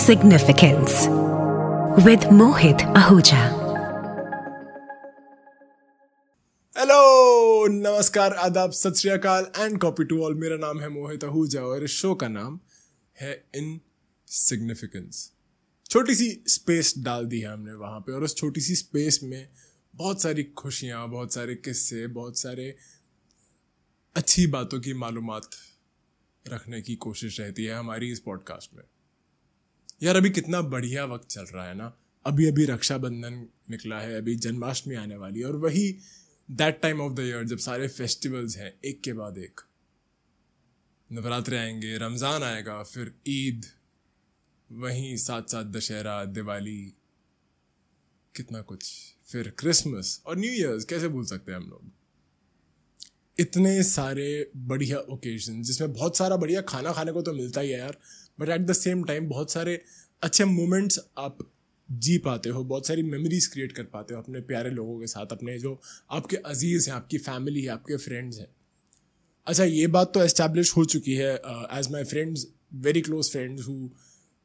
Significance. With Mohit Ahuja. Hello नमस्कार आदाब सत एंड कॉपी टू ऑल मेरा नाम है मोहित आहूजा और इस शो का नाम है इन सिग्निफिकेंस छोटी सी स्पेस डाल दी है हमने वहाँ पे और उस छोटी सी स्पेस में बहुत सारी खुशियाँ, बहुत सारे किस्से, बहुत सारे अच्छी बातों की मालूमात रखने की कोशिश रहती है हमारी इस पॉडकास्ट में। यार अभी कितना बढ़िया वक्त चल रहा है ना। अभी अभी रक्षाबंधन निकला है, अभी जन्माष्टमी आने वाली है और वही that time of the year जब सारे फेस्टिवल्स हैं, एक के बाद एक। नवरात्रे आएँगे, रमज़ान आएगा, फिर ईद, वहीं साथ साथ दशहरा, दिवाली, कितना कुछ। फिर क्रिसमस और न्यू ईयर्स कैसे भूल सकते हैं हम लोग? इतने सारे बढ़िया ओकेजन जिसमें बहुत सारा बढ़िया खाना खाने को तो मिलता ही है यार। But at the same time बहुत सारे अच्छे मोमेंट्स आप जी पाते हो बहुत सारी मेमोरीज क्रिएट कर पाते हो अपने प्यारे लोगों के साथ अपने जो आपके अज़ीज़ हैं आपकी फैमिली है आपके फ्रेंड्स हैं। अच्छा ये बात तो एस्टैब्लिश हो चुकी है as my friends very close friends who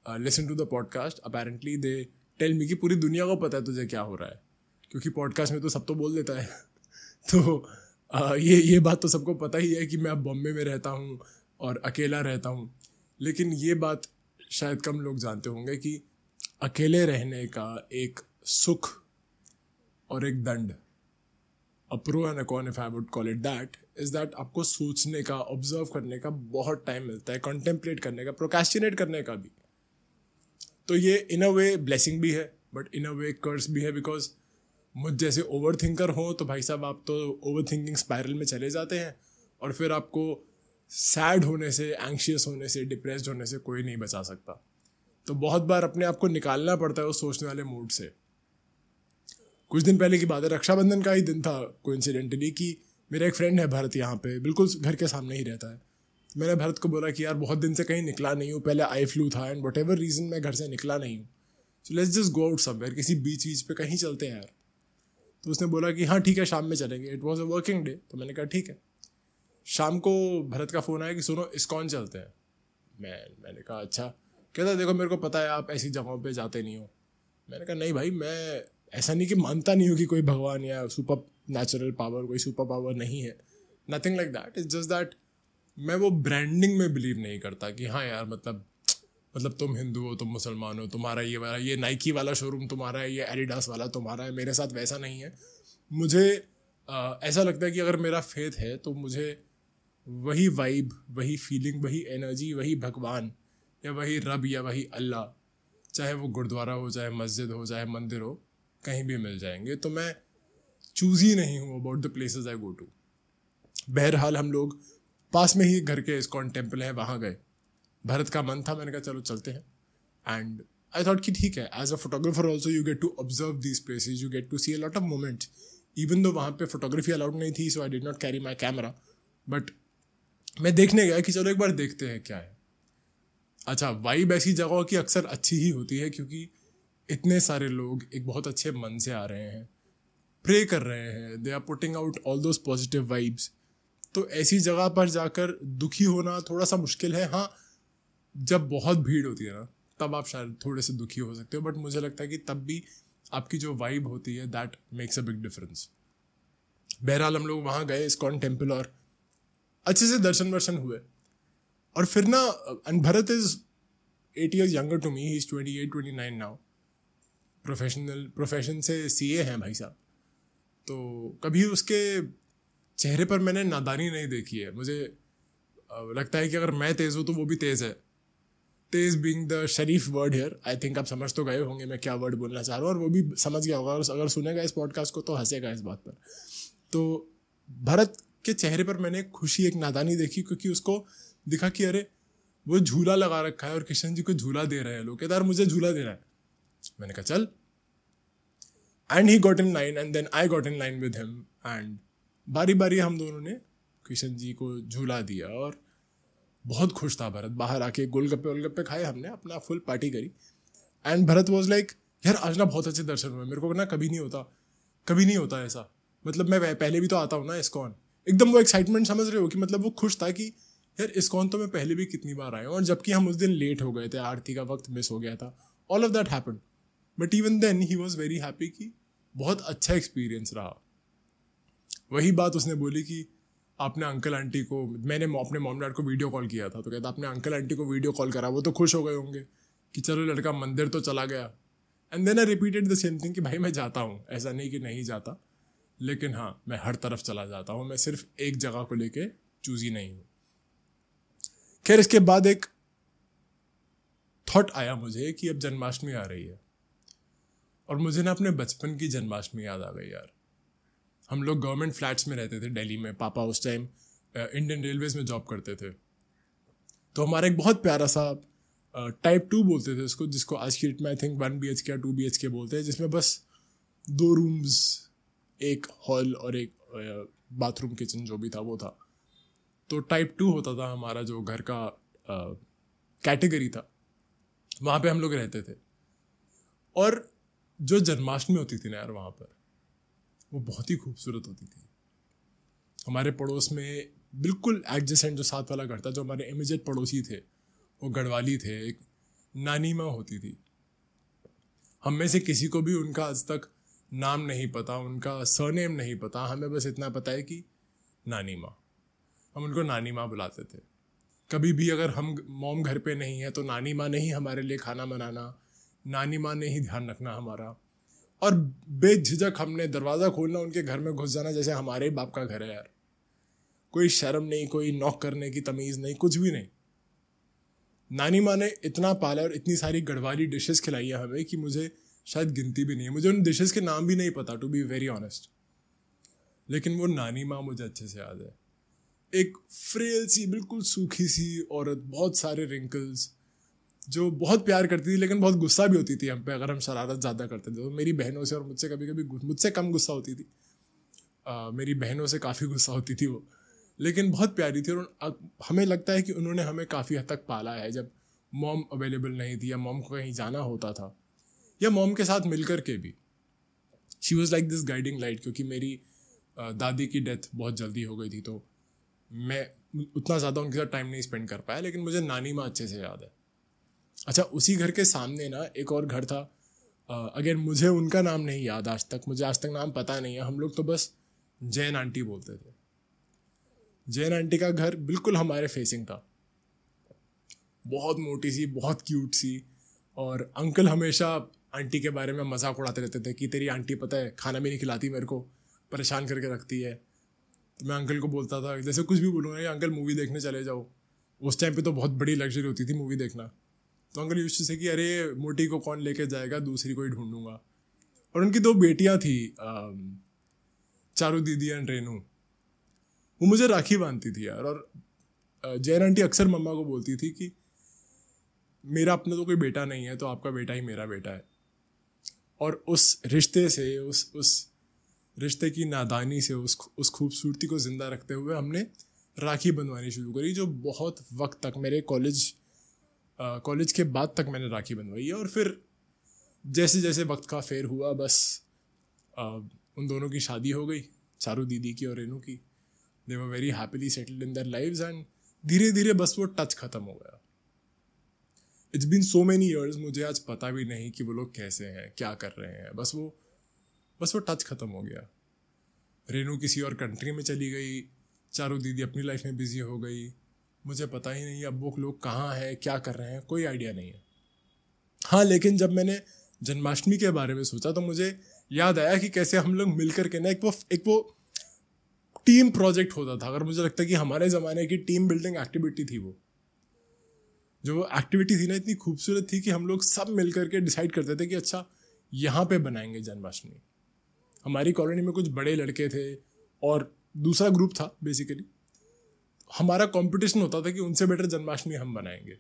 listen to the podcast apparently they tell me कि पूरी दुनिया को पता है तुझे क्या हो रहा है। क्योंकि पॉडकास्ट में तो सब तो बोल देता है। तो uh, ये ये बात तो सबको पता ही है कि मैं अब बॉम्बे में रहता हूँ और अकेला रहता हूँ। लेकिन ये बात शायद कम लोग जानते होंगे कि अकेले रहने का एक सुख और एक दंड a pro pro and a con if I would call it that is that आपको सोचने का ऑब्ज़र्व करने का बहुत टाइम मिलता है कॉन्टेम्पलेट करने का प्रोकेस्टिनेट करने का भी। तो ये इन अ वे ब्लेसिंग भी है बट इन अ वे कर्स भी है बिकॉज़ मुझ जैसे ओवर थिंकर हो तो भाई साहब आप तो ओवर थिंकिंग स्पायरल में चले जाते हैं, और फिर आपको सैड होने से एंशियस होने से डिप्रेस्ड होने से कोई नहीं बचा सकता। तो बहुत बार अपने आप को निकालना पड़ता है उस सोचने वाले मूड से। कुछ दिन पहले की बात है, रक्षाबंधन का ही दिन था कोइंसिडेंटली कि मेरा एक फ्रेंड है भरत यहाँ पे, बिल्कुल घर के सामने ही रहता है। मैंने भरत को बोला कि यार, बहुत दिन से कहीं निकला नहीं हूँ, पहले आई फ्लू था एंड वट एवर रीज़न मैं घर से निकला नहीं हूँ। So let's just go out somewhere किसी बीच वीच पे कहीं चलते हैं यार। तो उसने बोला कि हाँ ठीक है, शाम में चलेंगे। It was a working day तो मैंने कहा, ठीक है। शाम को भरत का फ़ोन आया कि सुनो इस्कॉन चलते हैं। मैं मैंने कहा अच्छा। कहता देखो मेरे को पता है आप ऐसी जगहों पे जाते नहीं हो। मैंने कहा नहीं भाई मैं ऐसा नहीं कि मानता नहीं हूँ कि कोई भगवान या सुपर नेचुरल पावर कोई सुपर पावर नहीं है। Nothing like that is just that मैं वो ब्रांडिंग में बिलीव नहीं करता कि हाँ यार मतलब मतलब तुम हिंदू हो तुम मुसलमान हो तुम्हारा ये वाला ये नाइकी वाला शोरूम तुम्हारा है ये एडिडास वाला तुम्हारा है मेरे साथ वैसा नहीं है। मुझे आ, ऐसा लगता है कि अगर मेरा फेथ है तो मुझे वही वाइब वही फीलिंग वही एनर्जी वही भगवान, या वही रब, या वही अल्लाह, चाहे वो गुरुद्वारा हो, चाहे मस्जिद हो, चाहे मंदिर हो, कहीं भी मिल जाएँगे। तो मैं चूज़ ही नहीं हूँ about the places I go to बहरहाल हम लोग पास में ही घर के इस्कॉन टेंपल है, वहाँ गए। भरत का मन था, मैंने कहा, चलो चलते हैं। एंड आई थॉट कि ठीक है as a photographer also you get to observe these places you get to see a lot of moments even though वहाँ पे फोटोग्राफी अलाउड नहीं थी so I did not carry my camera but मैं देखने गया कि चलो एक बार देखते हैं क्या है। अच्छा वाइब ऐसी जगहों की अक्सर अच्छी ही होती है क्योंकि इतने सारे लोग एक बहुत अच्छे मन से आ रहे हैं प्रे कर रहे हैं they are putting out all those positive vibes तो ऐसी जगह पर जाकर दुखी होना थोड़ा सा मुश्किल है। हाँ जब बहुत भीड़ होती है ना, तब आप शायद थोड़े से दुखी हो सकते हो बट मुझे लगता है कि तब भी आपकी जो वाइब होती है that makes a big difference बहरहाल हम लोग वहाँ गए, इस्कॉन टेंपल और अच्छे से दर्शन वर्शन हुए। और फिर ना and Bharat is eight years younger to me he is twenty eight twenty nine now professional profession से सी ए हैं भाई साहब। तो कभी उसके चेहरे पर मैंने नादानी नहीं देखी है। मुझे लगता है कि अगर मैं तेज़ हूँ तो वो भी तेज़ है। तेज़ बींग द शरीफ वर्ड हेयर आई थिंक आप समझ तो गए होंगे मैं क्या वर्ड बोलना चाह रहा हूँ, और वो भी समझ गया होगा। और अगर सुनेगा इस पॉडकास्ट को तो हंसेगा इस बात पर। तो भरत के चेहरे पर मैंने खुशी, एक नादानी देखी क्योंकि उसको दिखा कि अरे, वो झूला लगा रखा है और किशन जी को झूला दे रहे हैं लोग। कहता मुझे झूला दे रहा है। मैंने कहा, चल। And he got in line and then I got in line with him and बारी बारी हम दोनों ने किशन जी को झूला दिया और बहुत खुश था भरत। बाहर आके गोलगप्पे, वोलगप्पे खाए हमने, अपना फुल पार्टी करी। एंड भरत वॉज़ लाइक यार, आज ना बहुत अच्छे दर्शन हुए। मेरे को ना कभी नहीं होता, कभी नहीं होता ऐसा। मतलब मैं पहले भी तो आता हूँ ना, इस्कॉन। एकदम वो एक्साइटमेंट समझ रहे हो कि मतलब वो खुश था कि, यार, इस्कॉन तो मैं पहले भी कितनी बार आया हूँ और जबकि हम उस दिन लेट हो गए थे, आरती का वक्त मिस हो गया था। All of that happen but even then he was very happy कि बहुत अच्छा एक्सपीरियंस रहा। वही बात उसने बोली कि, आपने अंकल आंटी को, मैंने अपने मॉम डैड को वीडियो कॉल किया था। तो कहता, आपने अंकल आंटी को वीडियो कॉल करा, वो तो खुश हो गए होंगे कि चलो लड़का, मंदिर तो चला गया। And then I repeated the same thing कि, भाई, मैं जाता हूँ। ऐसा नहीं कि नहीं जाता। लेकिन हाँ मैं हर तरफ़ चला जाता हूँ, मैं सिर्फ़ एक जगह को लेके चूज़ नहीं हूँ। खैर, इसके बाद एक थॉट आया मुझे कि अब जन्माष्टमी आ रही है। और मुझे ना अपने बचपन की जन्माष्टमी याद आ गई यार। हम लोग गवर्नमेंट फ्लैट्स में रहते थे दिल्ली में, पापा उस टाइम इंडियन रेलवेज में जॉब करते थे। तो हमारा एक बहुत प्यारा सा टाइप टू बोलते थे उसको जिसको आज की डेट में I think one B H K या टू बी एच के बोलते हैं, जिसमें बस दो रूम्स एक हॉल और एक बाथरूम किचन जो भी था, वो था। तो टाइप टू होता था हमारा जो घर का कैटेगरी था। वहाँ पे हम लोग रहते थे। और जो जन्माष्टमी होती थी ना यार वहाँ पर, वो बहुत ही खूबसूरत होती थी। हमारे पड़ोस में बिल्कुल एडजस्टेंट जो साथ वाला घर था, जो हमारे इमीजिएट पड़ोसी थे, वो गढ़वाली थे, एक नानी माँ होती थी। हम में से किसी को भी उनका आज तक नाम नहीं पता, उनका सरनेम नहीं पता, हमें बस इतना पता है कि नानी माँ। हम उनको नानी माँ बुलाते थे। कभी भी अगर हम मोम घर पे नहीं है तो नानी माँ ने ही हमारे लिए खाना बनाना, नानी माँ ने ही ध्यान रखना हमारा। और बेझिझक हमने दरवाज़ा खोलना, उनके घर में घुस जाना, जैसे हमारे बाप का घर है यार। कोई शर्म नहीं, कोई नॉक करने की तमीज़ नहीं, कुछ भी नहीं। नानी माँ ने इतना पाला और इतनी सारी गढ़वाली डिशेस खिलाई है हमें कि मुझे शायद गिनती भी नहीं है। मुझे उन डिशेस के नाम भी नहीं पता टू बी वेरी ऑनेस्ट लेकिन वो नानी माँ मुझे अच्छे से याद है। एक फ्रेल सी बिल्कुल सूखी सी औरत बहुत सारे रिंकल्स जो बहुत प्यार करती थी लेकिन बहुत गुस्सा भी होती थी हम पे अगर हम शरारत ज़्यादा करते थे। तो मेरी बहनों से और मुझसे कभी कभी मुझसे कम गुस्सा होती थी। आ, मेरी बहनों से काफ़ी गुस्सा होती थी वो। लेकिन बहुत प्यारी थी और हमें लगता है कि उन्होंने हमें काफ़ी हद तक पाला है। जब मॉम अवेलेबल नहीं थी या मॉम को कहीं जाना होता था या मॉम के साथ मिलकर के भी। She was like this guiding light क्योंकि मेरी दादी की डेथ बहुत जल्दी हो गई थी तो मैं उतना ज़्यादा उनके साथ टाइम नहीं स्पेंड कर पाया, लेकिन मुझे नानी माँ अच्छे से याद है। अच्छा उसी घर के सामने ना एक और घर था। अगर मुझे उनका नाम नहीं याद आज तक, मुझे आज तक नाम पता नहीं है। हम लोग तो बस जैन आंटी बोलते थे। जैन आंटी का घर बिल्कुल हमारे फेसिंग था। बहुत मोटी सी, बहुत क्यूट सी, और अंकल हमेशा आंटी के बारे में मज़ाक उड़ाते रहते थे कि तेरी आंटी पता है खाना भी नहीं खिलाती मेरे को, परेशान करके रखती है। तो मैं अंकल को बोलता था, जैसे कुछ भी बोलूँगा अंकल मूवी देखने चले जाओ। उस टाइम पे तो बहुत बड़ी लग्जरी होती थी मूवी देखना। तो अंकल यूज़ से कि, अरे, मोटी को कौन लेके जाएगा? दूसरी को ही ढूंढूँगा। और उनकी दो बेटियाँ थी चारू दीदी एंड रेनू। वो मुझे राखी बांधती थी यार और जैन आंटी अक्सर मम्मा को बोलती थी कि, मेरा अपना तो कोई बेटा नहीं है तो आपका बेटा ही मेरा बेटा है। और उस रिश्ते से उस उस रिश्ते की नादानी से उस उस खूबसूरती को ज़िंदा रखते हुए हमने राखी बनवानी शुरू करी जो बहुत वक्त तक मेरे कॉलेज कॉलेज के बाद तक मैंने राखी बनवाई है। और फिर जैसे जैसे वक्त का फेर हुआ बस आ, उन दोनों की शादी हो गई चारू दीदी की और रेनू की। They were very happily settled in their lives and धीरे धीरे बस वो टच खत्म हो गया। It's been so many years मुझे आज पता भी नहीं कि वो लोग कैसे हैं, क्या कर रहे हैं। बस वो बस वो टच खत्म हो गया। रेनू किसी और कंट्री में चली गई, चारों दीदी अपनी लाइफ में बिज़ी हो गई। मुझे पता ही नहीं अब वो लोग कहाँ हैं, क्या कर रहे हैं, कोई आइडिया नहीं है। हाँ लेकिन जब मैंने जन्माष्टमी के बारे में सोचा तो मुझे याद आया कि कैसे हम लोग मिलकर के ना एक वो एक वो टीम प्रोजेक्ट होता था। अगर मुझे लगता है कि हमारे ज़माने की टीम बिल्डिंग एक्टिविटी थी वो। जो एक्टिविटी थी ना, इतनी खूबसूरत थी कि हम लोग सब मिल करके डिसाइड करते थे कि अच्छा यहाँ पे बनाएँगे जन्माष्टमी। हमारी कॉलोनी में कुछ बड़े लड़के थे और दूसरा ग्रुप था बेसिकली हमारा कंपटीशन होता था कि उनसे बेटर जन्माष्टमी हम बनाएँगे।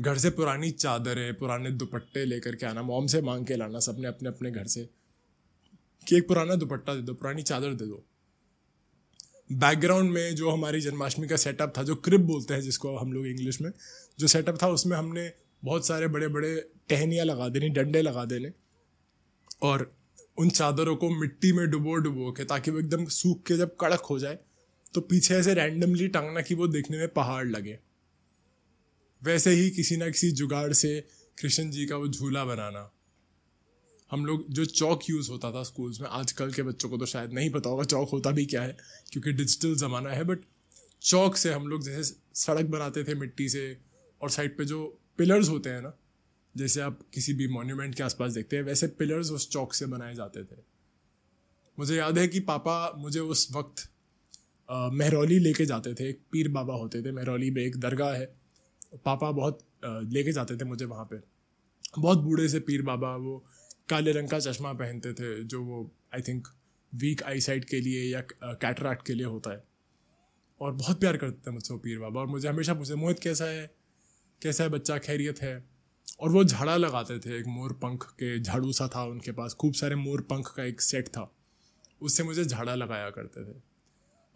घर से पुरानी चादरें पुराने दुपट्टे लेकर के आना मॉम से मांग के लाना, सबने अपने अपने घर से कि एक पुराना दुपट्टा दे दो, पुरानी चादर दे दो। बैकग्राउंड में जो हमारी जन्माष्टमी का सेटअप था, जो क्रिप बोलते हैं, जिसको हम लोग इंग्लिश में, जो सेटअप था, उसमें हमने बहुत सारे बड़े बड़े टहनियाँ लगा देनी, डंडे लगा देने, और उन चादरों को मिट्टी में डुबो डुबो के, ताकि वो एकदम सूख के जब कड़क हो जाए तो पीछे ऐसे रैंडमली टांगना कि वो देखने में पहाड़ लगे। वैसे ही किसी ना किसी जुगाड़ से कृष्ण जी का वो झूला बनाना। हम लोग जो चौक यूज़ होता था स्कूल्स में, आजकल के बच्चों को तो शायद नहीं पता होगा चौक होता भी क्या है, क्योंकि डिजिटल ज़माना है बट चौक से हम लोग जैसे सड़क बनाते थे मिट्टी से और साइड पे जो पिलर्स होते हैं ना, जैसे आप किसी भी मॉन्यूमेंट के आसपास देखते हैं, वैसे पिलर्स उस चौक से बनाए जाते थे। मुझे याद है कि पापा मुझे उस वक्त महरौली लेके जाते थे, एक पीर बाबा होते थे, महरौली में एक दरगाह है, पापा बहुत लेके जाते थे मुझे वहाँ पे। बहुत बूढ़े से पीर बाबा, वो काले रंग का चश्मा पहनते थे, जो वो I think weak eyesight के लिए या कैटराक्ट के लिए होता है। और बहुत प्यार करते थे मुझसे वो पीर बाबा, और मुझे हमेशा पूछते, मोहित, कैसा है? कैसा है बच्चा? खैरियत है? और वो झाड़ा लगाते थे, एक मोर पंख के झाड़ू सा था उनके पास, खूब सारे मोर पंख का एक सेट था। उससे मुझे झाड़ा लगाया करते थे।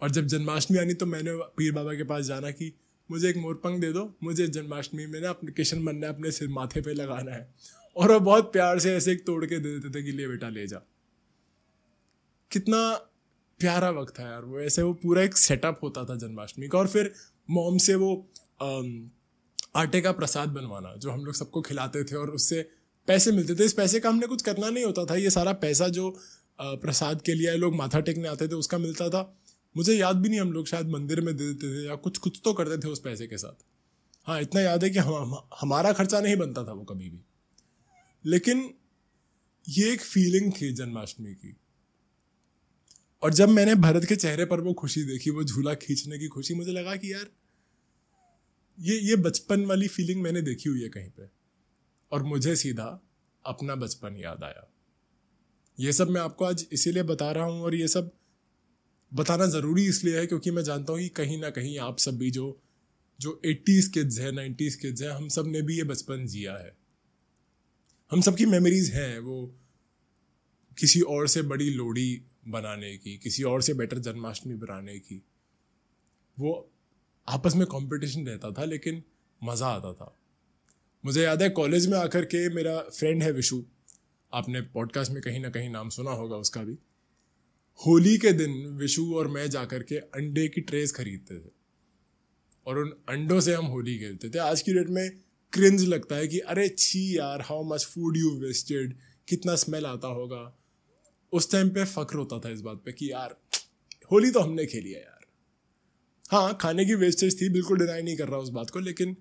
और जब जन्माष्टमी आनी तो मैंने पीर बाबा के पास जाना कि, मुझे एक मोरपंख दे दो, मुझे जन्माष्टमी में ना अपने किशन बनना है, अपने सिर माथे पे लगाना है। और वह बहुत प्यार से ऐसे एक तोड़ के दे देते थे कि ले बेटा, ले जा। कितना प्यारा वक्त था यार, वो ऐसे वो पूरा एक सेटअप होता था जन्माष्टमी का। और फिर मोम से वो आटे का प्रसाद बनवाना, जो हम लोग सबको खिलाते थे और उससे पैसे मिलते थे। इस पैसे का हमने कुछ करना नहीं होता था। ये सारा पैसा जो प्रसाद के लिए लोग माथा टेकने आते थे, उसका मिलता था। मुझे याद भी नहीं, हम लोग शायद मंदिर में दे देते थे या कुछ कुछ तो करते थे उस पैसे के साथ। हाँ इतना याद है कि हम, हमारा खर्चा नहीं बनता था वो कभी भी। लेकिन ये एक फीलिंग थी जन्माष्टमी की। और जब मैंने भरत के चेहरे पर वो खुशी देखी, वो झूला खींचने की खुशी, मुझे लगा कि यार, ये ये बचपन वाली फीलिंग मैंने देखी हुई है कहीं पे। और मुझे सीधा अपना बचपन याद आया। ये सब मैं आपको आज इसीलिए बता रहा हूँ और ये सब बताना ज़रूरी इसलिए है क्योंकि मैं जानता हूँ कि कहीं ना कहीं आप सब भी जो जो एट्टीज़ किड्स हैं नाइन्टीज़ किड्स हैं, हम सबने भी ये बचपन जिया है। हम सबकी मेमोरीज हैं वो किसी और से बड़ी लोड़ी बनाने की, किसी और से बेटर जन्माष्टमी बनाने की। वो आपस में कंपटीशन रहता था, लेकिन मज़ा आता था। मुझे याद है कॉलेज में आकर के मेरा फ्रेंड है विशु। आपने पॉडकास्ट में कहीं ना कहीं नाम सुना होगा उसका भी। होली के दिन विशु और मैं जाकर के अंडे की ट्रेस खरीदते थे। और उन अंडों से हम होली खेलते थे। आज की डेट में क्रिंज लगता है कि, अरे छी यार how much food you wasted कितना स्मेल आता होगा? उस टाइम पे फक्र होता था इस बात पे कि यार, होली तो हमने खेली है यार। हाँ खाने की वेस्टेज थी, बिल्कुल डिनाई नहीं कर रहा उस बात को, लेकिन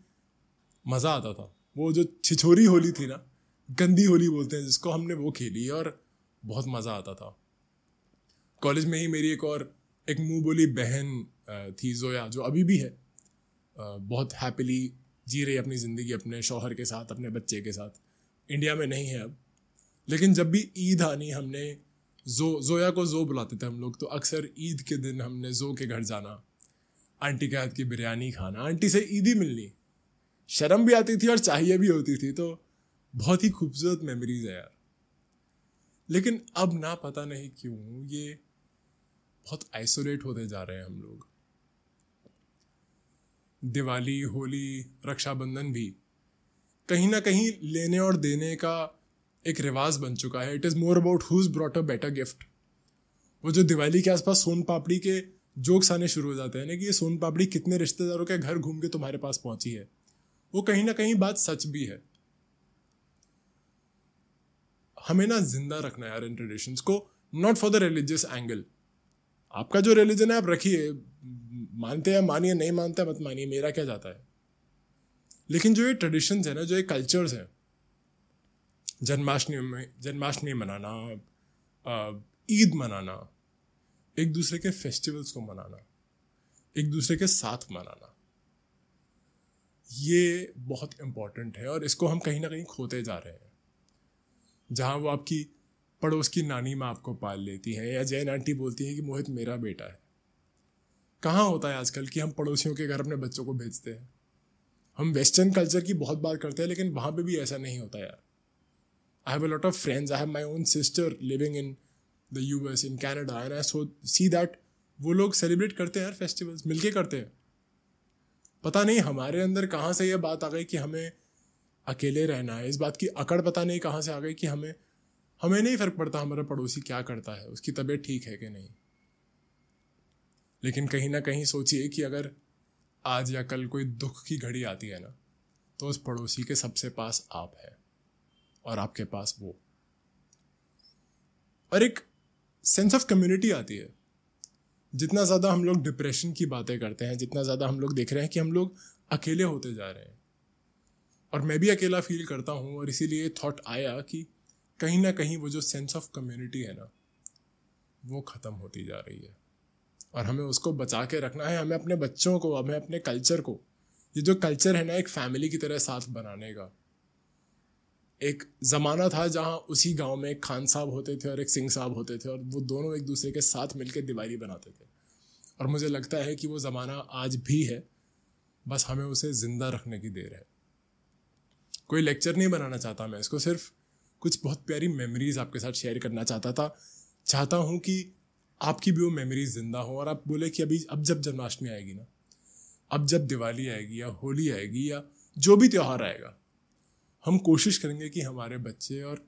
मज़ा आता था। वो जो छिछोरी होली थी ना, गंदी होली बोलते हैं, जिसको हमने वो खेली और बहुत मज़ा आता था। कॉलेज में ही मेरी एक और, एक मुँह बोली बहन थी जोया, जो अभी भी है। बहुत हैप्पीली जी रही अपनी ज़िंदगी अपने शौहर के साथ, अपने बच्चे के साथ। इंडिया में नहीं है अब। लेकिन जब भी ईद आनी हमने, जो, जोया को जो बुलाते थे हम लोग तो अक्सर ईद के दिन हमने जो के घर जाना, आंटी के हाथ की बिरयानी खाना, आंटी से ईद ही मिलनी। शर्म भी आती थी और चाहिए भी होती थी तो बहुत ही खूबसूरत मेमोरीज है यार। लेकिन अब ना पता नहीं क्यों ये बहुत आइसोलेट होते जा रहे हैं हम लोग। दिवाली, होली, रक्षाबंधन भी कहीं ना कहीं लेने और देने का एक रिवाज बन चुका है। It is more about who's brought a better gift वो जो दिवाली के आसपास सोन पापड़ी के जोक्स आने शुरू हो जाते हैं ना कि ये सोन पापड़ी कितने रिश्तेदारों के घर घूम के तुम्हारे पास पहुँची है। वो कहीं ना कहीं बात सच भी है। हमें ना ज़िंदा रखना यार इन ट्रेडिशंस को not for the religious angle आपका जो रिलीजन है, आप रखिए। मानते हैं मानिए, नहीं मानते मत मानिए, मेरा क्या जाता है? लेकिन जो ये ट्रेडिशंस है ना, जो ये कल्चर्स हैं, जन्माष्टमी में, जन्माष्टमी मनाना ईद मनाना, एक दूसरे के फेस्टिवल्स को मनाना, एक दूसरे के साथ मनाना, ये बहुत इंपॉर्टेंट है और इसको हम कहीं ना कहीं खोते जा रहे हैं। जहाँ वो आपकी पड़ोस की नानी माँ आपको पाल लेती हैं या जैन आंटी बोलती है कि मोहित मेरा बेटा है। कहाँ होता है आजकल कि हम पड़ोसियों के घर अपने बच्चों को भेजते हैं? हम वेस्टर्न कल्चर की बहुत बात करते हैं, लेकिन वहाँ पे भी ऐसा नहीं होता यार। I have a lot of friends I have my own sister living in the U S in Canada and I so see that वो लोग सेलिब्रेट करते हैं यार फेस्टिवल्स मिलके करते हैं। पता नहीं हमारे अंदर कहाँ से ये बात आ गई कि हमें अकेले रहना है। इस बात की अकड़ पता नहीं कहाँ से आ गई कि हमें हमें नहीं फ़र्क पड़ता हमारा पड़ोसी क्या करता है, उसकी तबीयत ठीक है कि नहीं। लेकिन कहीं ना कहीं सोचिए कि अगर आज या कल कोई दुख की घड़ी आती है ना तो उस पड़ोसी के सबसे पास आप है और आपके पास वो। और एक सेंस ऑफ़ कम्युनिटी आती है। जितना ज़्यादा हम लोग डिप्रेशन की बातें करते हैं, जितना ज़्यादा हम लोग देख रहे हैं कि हम लोग अकेले होते जा रहे हैं। और मैं भी अकेला फील करता हूँ और इसीलिए थॉट आया कि कहीं ना कहीं वो जो सेंस ऑफ़ कम्युनिटी है ना, वो ख़त्म होती जा रही है। और हमें उसको बचा के रखना है, हमें अपने बच्चों को, हमें अपने कल्चर को। ये जो कल्चर है ना, एक फैमिली की तरह साथ बनाने का। एक ज़माना था जहाँ उसी गाँव में एक खान साहब होते थे और एक सिंह साहब होते थे और वो दोनों एक दूसरे के साथ मिलकर दिवाली बनाते थे। और मुझे लगता है कि वो ज़माना आज भी है, बस हमें उसे ज़िंदा रखने की देर है। कोई लेक्चर नहीं बनाना चाहता मैं इसको, सिर्फ़ कुछ बहुत प्यारी मेमोरीज आपके साथ शेयर करना चाहता था। चाहता हूँ कि आपकी भी वो मेमोरीज ज़िंदा हो और आप बोले कि अभी अब जब जन्माष्टमी आएगी ना, अब जब दिवाली आएगी या होली आएगी या जो भी त्यौहार आएगा, हम कोशिश करेंगे कि हमारे बच्चे और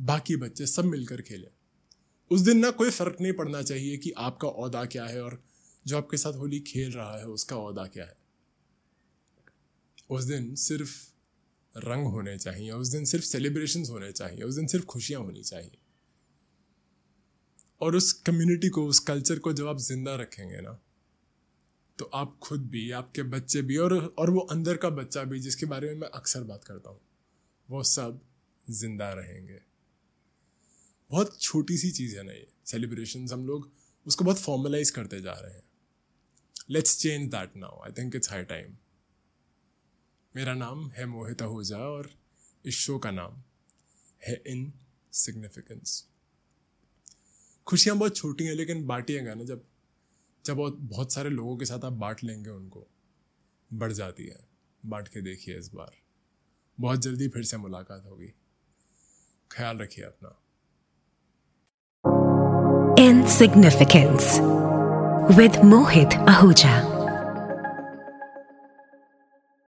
बाकी बच्चे सब मिलकर खेलें। उस दिन ना कोई फ़र्क नहीं पड़ना चाहिए कि आपका अहदा क्या है और जो आपके साथ होली खेल रहा है उसका अहदा क्या है। उस दिन सिर्फ़ रंग होने चाहिए, उस दिन सिर्फ़ सेलिब्रेशन होने चाहिए, उस दिन सिर्फ़ खुशियाँ होनी चाहिए। और उस कम्युनिटी को, उस कल्चर को जब आप ज़िंदा रखेंगे ना तो आप खुद भी, आपके बच्चे भी और और वो अंदर का बच्चा भी, जिसके बारे में मैं अक्सर बात करता हूँ, वो सब ज़िंदा रहेंगे। बहुत छोटी सी चीज़ है ना ये सेलिब्रेशन हम लोग उसको बहुत फॉर्मलाइज करते जा रहे हैं। Let's change that now I think it's high time मेरा नाम है मोहित आहूजा और इस शो का नाम है इन सिग्निफिकेंस खुशियाँ बहुत छोटी हैं, लेकिन बांटिएगा ना जब जब बहुत बहुत सारे लोगों के साथ आप बांट लेंगे उनको, बढ़ जाती है। बांट के देखिए इस बार। बहुत जल्दी फिर से मुलाकात होगी। ख्याल रखिए अपना। Insignificance with Mohit Ahuja.